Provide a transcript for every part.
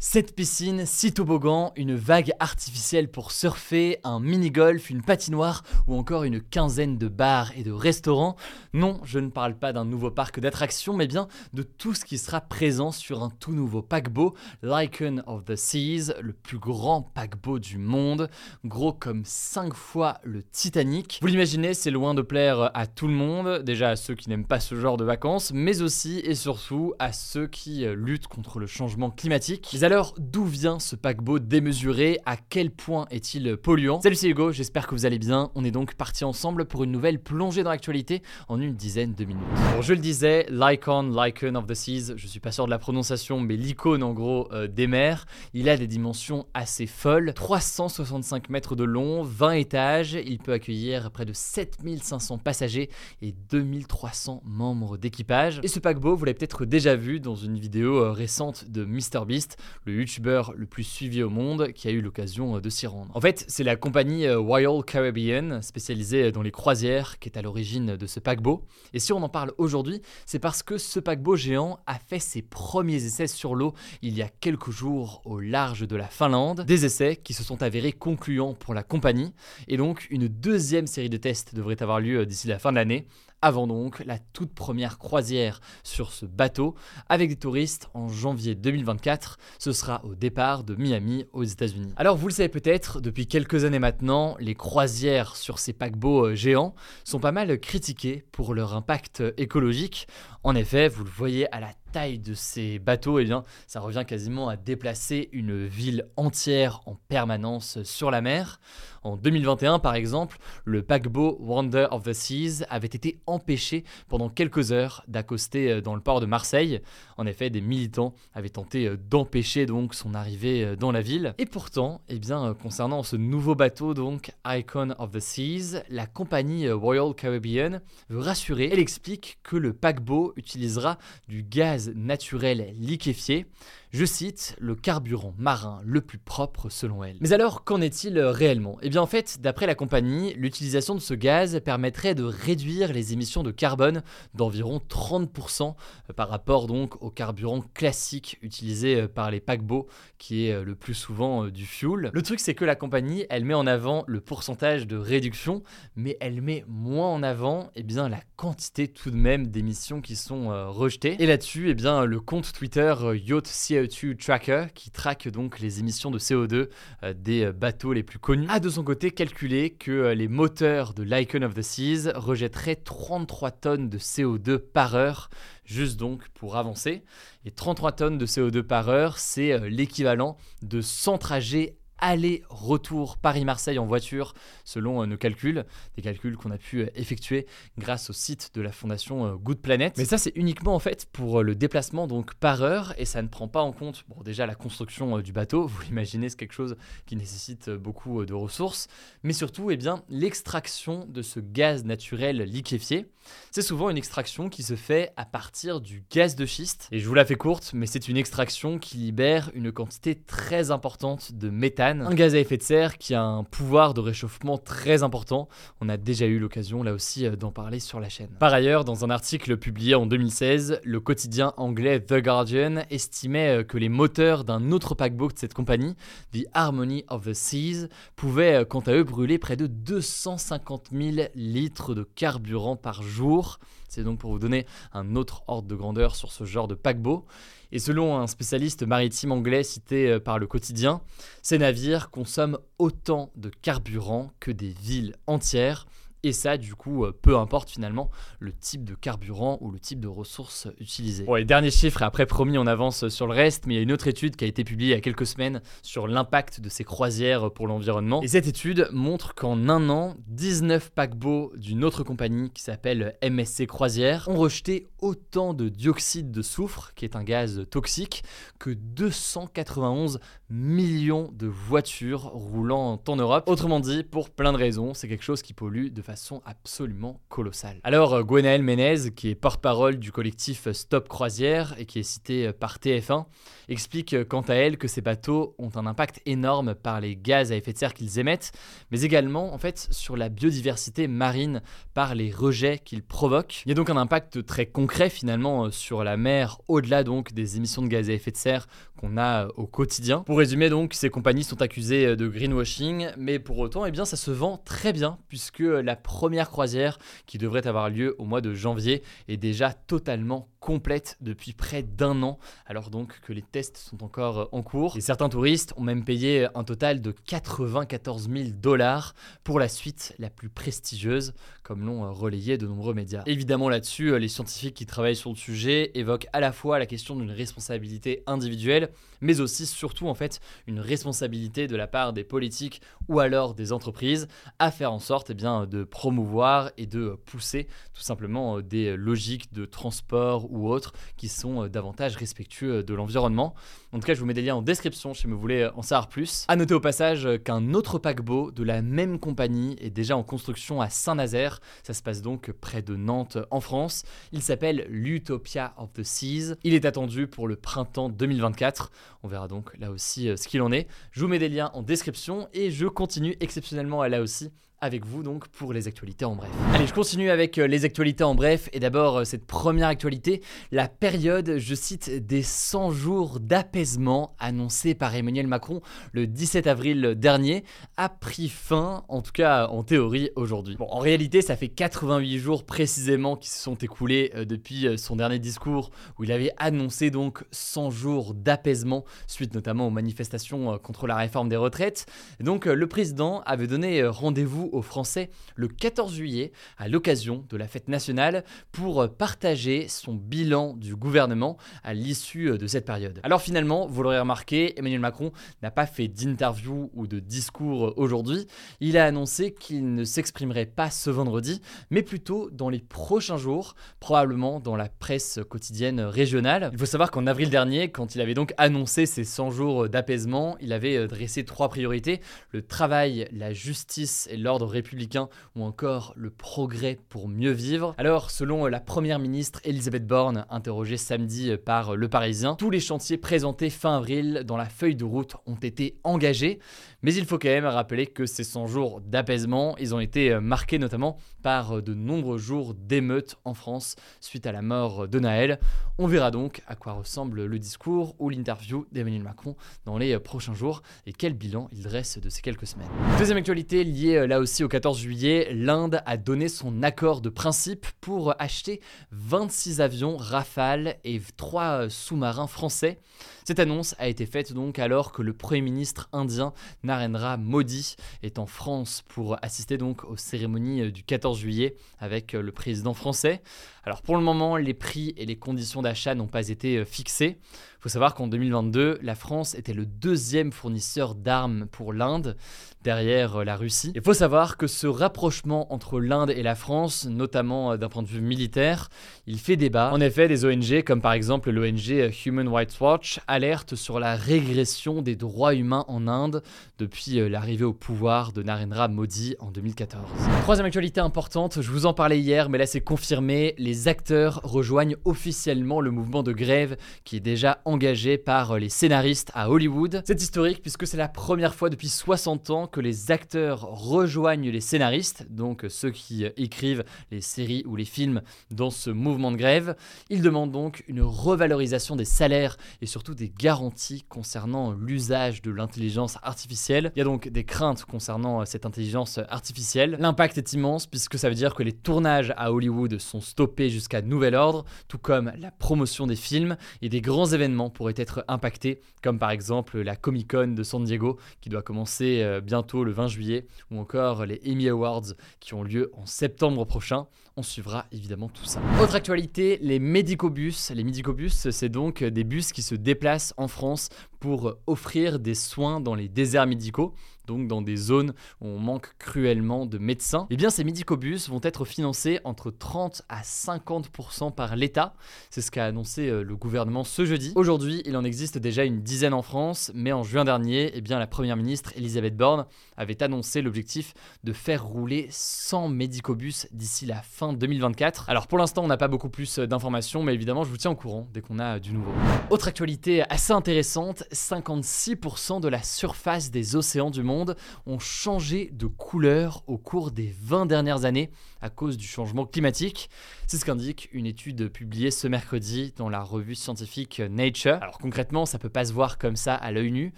Cette piscine, six toboggans, une vague artificielle pour surfer, un mini-golf, une patinoire ou encore une quinzaine de bars et de restaurants. Non, je ne parle pas d'un nouveau parc d'attractions, mais bien de tout ce qui sera présent sur un tout nouveau paquebot, l'Icon of the Seas, le plus grand paquebot du monde, gros comme 5 fois le Titanic. Vous l'imaginez, c'est loin de plaire à tout le monde, déjà à ceux qui n'aiment pas ce genre de vacances, mais aussi et surtout à ceux qui luttent contre le changement climatique alors, d'où vient ce paquebot démesuré? À quel point est-il polluant? Salut, c'est Hugo, j'espère que vous allez bien. On est donc parti ensemble pour une nouvelle plongée dans l'actualité en une dizaine de minutes. Bon, je le disais, l'icon, l'icon of the seas, je suis pas sûr de la prononciation, mais l'icône en gros euh, des mers, il a des dimensions assez folles. 365 mètres de long, 20 étages, il peut accueillir près de 7500 passagers et 2300 membres d'équipage. Et ce paquebot, vous l'avez peut-être déjà vu dans une vidéo euh, récente de MrBeast le youtubeur le plus suivi au monde qui a eu l'occasion euh, de s'y rendre. En fait, c'est la compagnie euh, Royal Caribbean, spécialisée dans les croisières, qui est à l'origine de ce paquebot. Et si on en parle aujourd'hui, c'est parce que ce paquebot géant a fait ses premiers essais sur l'eau il y a quelques jours au large de la Finlande. Des essais qui se sont avérés concluants pour la compagnie. Et donc, une deuxième série de tests devrait avoir lieu euh, d'ici la fin de l'année avant donc la toute première croisière sur ce bateau avec des touristes en janvier 2024. Ce sera au départ de Miami aux États-Unis. Alors vous le savez peut-être, depuis quelques années maintenant, les croisières sur ces paquebots euh, géants sont pas mal critiquées pour leur impact écologique. En effet, vous le voyez à la taille de ces bateaux, eh bien, ça revient quasiment à déplacer une ville entière en permanence sur la mer. En 2021, par exemple, le paquebot Wonder of the Seas avait été empêché pendant quelques heures d'accoster euh, dans le port de Marseille. En effet, des militants avaient tenté euh, d'empêcher donc son arrivée euh, dans la ville. Et pourtant, eh bien, concernant ce nouveau bateau, donc Icon of the Seas, la compagnie Royal Caribbean veut rassurer. Elle explique que le paquebot utilisera du gaz naturel liquéfié je cite, le carburant marin le plus propre selon elle. Mais alors, qu'en est-il réellement? Eh bien en fait, d'après la compagnie, l'utilisation de ce gaz permettrait de réduire les émissions de carbone d'environ 30% euh, par rapport donc au carburant classique utilisé euh, par les paquebots, qui est euh, le plus souvent du fuel. Le truc c'est que la compagnie, elle met en avant le pourcentage de réduction, mais elle met moins en avant eh bien, la quantité tout de même d'émissions qui sont rejetées. Et là-dessus, eh bien, le compte Twitter Yacht CO2 Tracker, qui traque donc les émissions de CO2 euh, des euh, bateaux les plus connus, a de son côté calculé que euh, les moteurs de l'Icon of the Seas rejetteraient 33 tonnes de CO2 par heure, juste donc pour avancer. Et 33 tonnes de CO2 par heure, c'est l'équivalent de 100 trajets aller-retour Paris-Marseille en voiture selon euh, nos calculs, des calculs qu'on a pu euh, effectuer grâce au site de la fondation euh, Good Planet. Mais ça c'est uniquement en fait pour le déplacement donc par heure et ça ne prend pas en compte bon déjà la construction du bateau, vous l'imaginez c'est quelque chose qui nécessite beaucoup de ressources, mais surtout eh bien l'extraction de ce gaz naturel liquéfié. C'est souvent une extraction qui se fait à partir du gaz de schiste et je vous la fais courte mais c'est une extraction qui libère une quantité très importante de un gaz à effet de serre qui a un pouvoir de réchauffement très important. On a déjà eu l'occasion là aussi euh, d'en parler sur la chaîne. Par ailleurs, dans un article publié en 2016, le quotidien anglais The Guardian estimait euh, que les moteurs d'un autre paquebot de cette compagnie, The Harmony of the Seas, pouvaient euh, quant à eux brûler près de 250 000 litres de carburant par jour. C'est donc pour vous donner un autre ordre de grandeur sur ce genre de paquebot. Et selon un spécialiste maritime anglais cité euh, par le quotidien, ces navires consomment autant de carburant que des villes entières Et ça, du coup, euh, peu importe finalement le type de carburant ou le type de ressources utilisées. Bon, les derniers chiffres, et après promis, on avance sur le reste, mais il y a une autre étude qui a été publiée il y a quelques semaines sur l'impact de ces croisières pour l'environnement. Et cette étude montre qu'en un an, 19 paquebots d'une autre compagnie qui s'appelle MSC Croisière ont rejeté autant de dioxyde de soufre, qui est un gaz toxique, que 291 millions de voitures roulant en Europe. Autrement dit, pour plein de raisons, c'est quelque chose qui pollue de façon absolument colossale. Alors, euh, Gwenaël Menez, qui est porte-parole du collectif Stop Croisière et qui est cité par TF1, explique euh, quant à elle que ces bateaux ont un impact énorme par les gaz à effet de serre qu'ils émettent, mais également en fait sur la biodiversité marine par les rejets qu'ils provoquent. Il y a donc un impact très concret finalement euh, sur la mer au-delà donc des émissions de gaz à effet de serre qu'on a au quotidien. Pour résumer donc, ces compagnies sont accusées de greenwashing, mais pour autant, eh bien, ça se vend très bien puisque la première croisière qui devrait avoir lieu au mois de janvier est déjà totalement complète depuis près d'un an, alors donc que les tests sont encore en cours. Et certains touristes ont même payé un total de 94 000 dollars pour la suite la plus prestigieuse, comme l'ont relayé de nombreux médias. Évidemment là-dessus, les scientifiques qui travaillent sur le sujet évoquent à la fois la question d'une responsabilité individuelle, mais aussi surtout en fait une responsabilité de la part des politiques ou alors des entreprises à faire en sorte eh bien, de promouvoir et de pousser tout simplement des logiques de transport ou autres qui sont euh, davantage respectueux de l'environnement. En tout cas, je vous mets des liens en description si vous voulez en savoir plus. A noter au passage qu'un autre paquebot de la même compagnie est déjà en construction à Saint-Nazaire. Ça se passe donc près de Nantes en France. Il s'appelle l'Utopia of the Seas. Il est attendu pour le printemps 2024. On verra donc là aussi euh, ce qu'il en est. Je vous mets des liens en description et je continue exceptionnellement là aussi avec vous donc pour les actualités en bref. Allez, je continue avec euh, les actualités en bref et d'abord euh, cette première actualité, la période, je cite, des 100 jours d'apaisement annoncée par Emmanuel Macron le 17 avril dernier a pris fin, en tout cas en théorie aujourd'hui. Bon, en réalité, ça fait 88 jours précisément qui se sont écoulés euh, depuis son dernier discours où il avait annoncé donc 100 jours d'apaisement suite notamment aux manifestations contre la réforme des retraites. Et donc le président avait donné rendez-vous aux Français le 14 juillet à l'occasion de la fête nationale pour partager son bilan du gouvernement à l'issue de cette période. Alors finalement, vous l'aurez remarqué, Emmanuel Macron n'a pas fait d'interview ou de discours aujourd'hui. Il a annoncé qu'il ne s'exprimerait pas ce vendredi, mais plutôt dans les prochains jours, probablement dans la presse quotidienne régionale. Il faut savoir qu'en avril dernier, quand il avait donc annoncé ses 100 jours d'apaisement, il avait dressé trois priorités, le travail, la justice et l'ordre républicain ou encore le progrès pour mieux vivre. Alors, selon la première ministre Elisabeth Borne, interrogée samedi par Le Parisien, tous les chantiers présentés fin avril dans la feuille de route ont été engagés, mais il faut quand même rappeler que ces 100 jours d'apaisement, ils ont été marqués notamment par de nombreux jours d'émeutes en France suite à la mort de Naël. On verra donc à quoi ressemble le discours ou l'interview d'Emmanuel Macron dans les prochains jours et quel bilan il dresse de ces quelques semaines. Deuxième actualité liée là aussi aussi au 14 juillet, l'Inde a donné son accord de principe pour acheter 26 avions Rafale et 3 sous-marins français. Cette annonce a été faite donc alors que le Premier ministre indien Narendra Modi est en France pour assister donc aux cérémonies du 14 juillet avec le président français. Alors pour le moment, les prix et les conditions d'achat n'ont pas été fixés. Il faut savoir qu'en 2022, la France était le deuxième fournisseur d'armes pour l'Inde, derrière euh, la Russie. Il faut savoir que ce rapprochement entre l'Inde et la France, notamment euh, d'un point de vue militaire, il fait débat. En effet, des ONG comme par exemple l'ONG euh, Human Rights Watch alertent sur la régression des droits humains en Inde depuis l'arrivée au pouvoir de Narendra Modi en 2014. Troisième actualité importante, je vous en parlais hier, mais là c'est confirmé, les acteurs rejoignent officiellement le mouvement de grève qui est déjà engagé par les scénaristes à Hollywood. C'est historique puisque c'est la première fois depuis 60 ans que les acteurs rejoignent les scénaristes, donc ceux qui écrivent les séries ou les films dans ce mouvement de grève. Ils demandent donc une revalorisation des salaires et surtout des garanties concernant l'usage de l'intelligence artificielle. Il y a donc des craintes concernant cette intelligence artificielle. L'impact est immense puisque ça veut dire que les tournages à Hollywood sont stoppés jusqu'à nouvel ordre, tout comme la promotion des films et des grands événements événements pourraient être impactés, comme par exemple la Comic Con de San Diego qui doit commencer euh, bientôt le 20 juillet, ou encore les Emmy Awards qui ont lieu en septembre prochain. On suivra évidemment tout ça. Autre actualité, les médicobus. Les médicobus, c'est donc des bus qui se déplacent en France pour offrir des soins dans les déserts médicaux, donc dans des zones où on manque cruellement de médecins. Eh bien, ces médicobus vont être financés entre 30 à 50% par l'État. C'est ce qu'a annoncé euh, le gouvernement ce jeudi. Aujourd'hui, il en existe déjà une dizaine en France, mais en juin dernier, eh bien, la première ministre Elisabeth Borne avait annoncé l'objectif de faire rouler 100 médicobus d'ici la fin 2024. Alors pour l'instant, on n'a pas beaucoup plus euh, d'informations, mais évidemment, je vous tiens au courant dès qu'on a du nouveau. Autre actualité assez intéressante, 56% de la surface des océans du monde ont changé de couleur au cours des 20 dernières années à cause du changement climatique. C'est ce qu'indique une étude publiée ce mercredi dans la revue scientifique Nature. Alors concrètement, ça peut pas se voir comme ça à l'œil nu,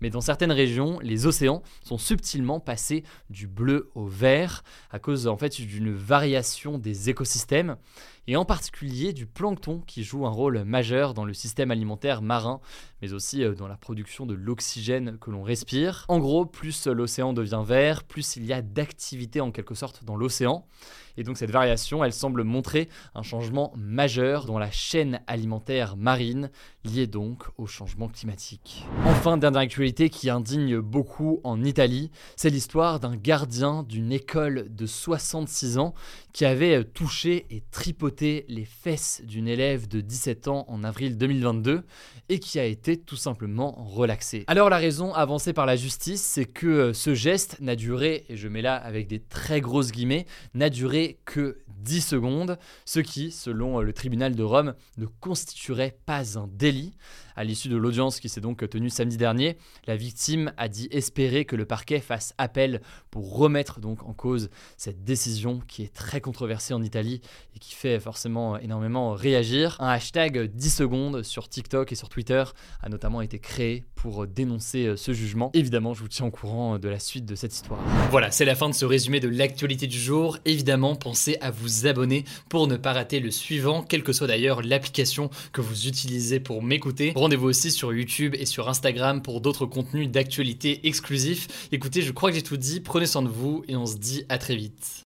mais dans certaines régions, les océans sont subtilement passés du bleu au vert à cause en fait d'une variation des écosystèmes et en particulier du plancton qui joue un rôle majeur dans le système alimentaire marin, mais aussi euh, dans la production de l'oxygène que l'on respire. En gros, plus l'océan devient vert, plus il y a d'activité en quelque sorte dans l'océan. Et donc cette variation, elle semble montrer un changement majeur dans la chaîne alimentaire marine, lié donc au changement climatique. Enfin, dernière actualité qui indigne beaucoup en Italie, c'est l'histoire d'un gardien d'une école de 66 ans qui avait touché et tripoté les fesses d'une élève de 17 ans en avril 2022 et qui a été tout simplement relaxé. Alors la raison avancée par la justice, c'est que ce geste n'a duré, et je mets là avec des très grosses guillemets, n'a duré que 10 secondes, ce qui, selon le tribunal de Rome, ne constituerait pas un délit. À l'issue de l'audience qui s'est donc tenue samedi dernier, la victime a dit espérer que le parquet fasse appel pour remettre donc en cause cette décision qui est très controversée en Italie et qui fait forcément énormément réagir. Un hashtag 10 secondes sur TikTok et sur Twitter a notamment été créé pour dénoncer ce jugement. Évidemment, je vous tiens au courant de la suite de cette histoire. Voilà, c'est la fin de ce résumé de l'actualité du jour. Évidemment, pensez à vous abonner pour ne pas rater le suivant, quelle que soit d'ailleurs l'application que vous utilisez pour m'écouter. Rendez-vous aussi sur YouTube et sur Instagram pour d'autres contenus d'actualité exclusifs. Écoutez, je crois que j'ai tout dit, prenez soin de vous et on se dit à très vite.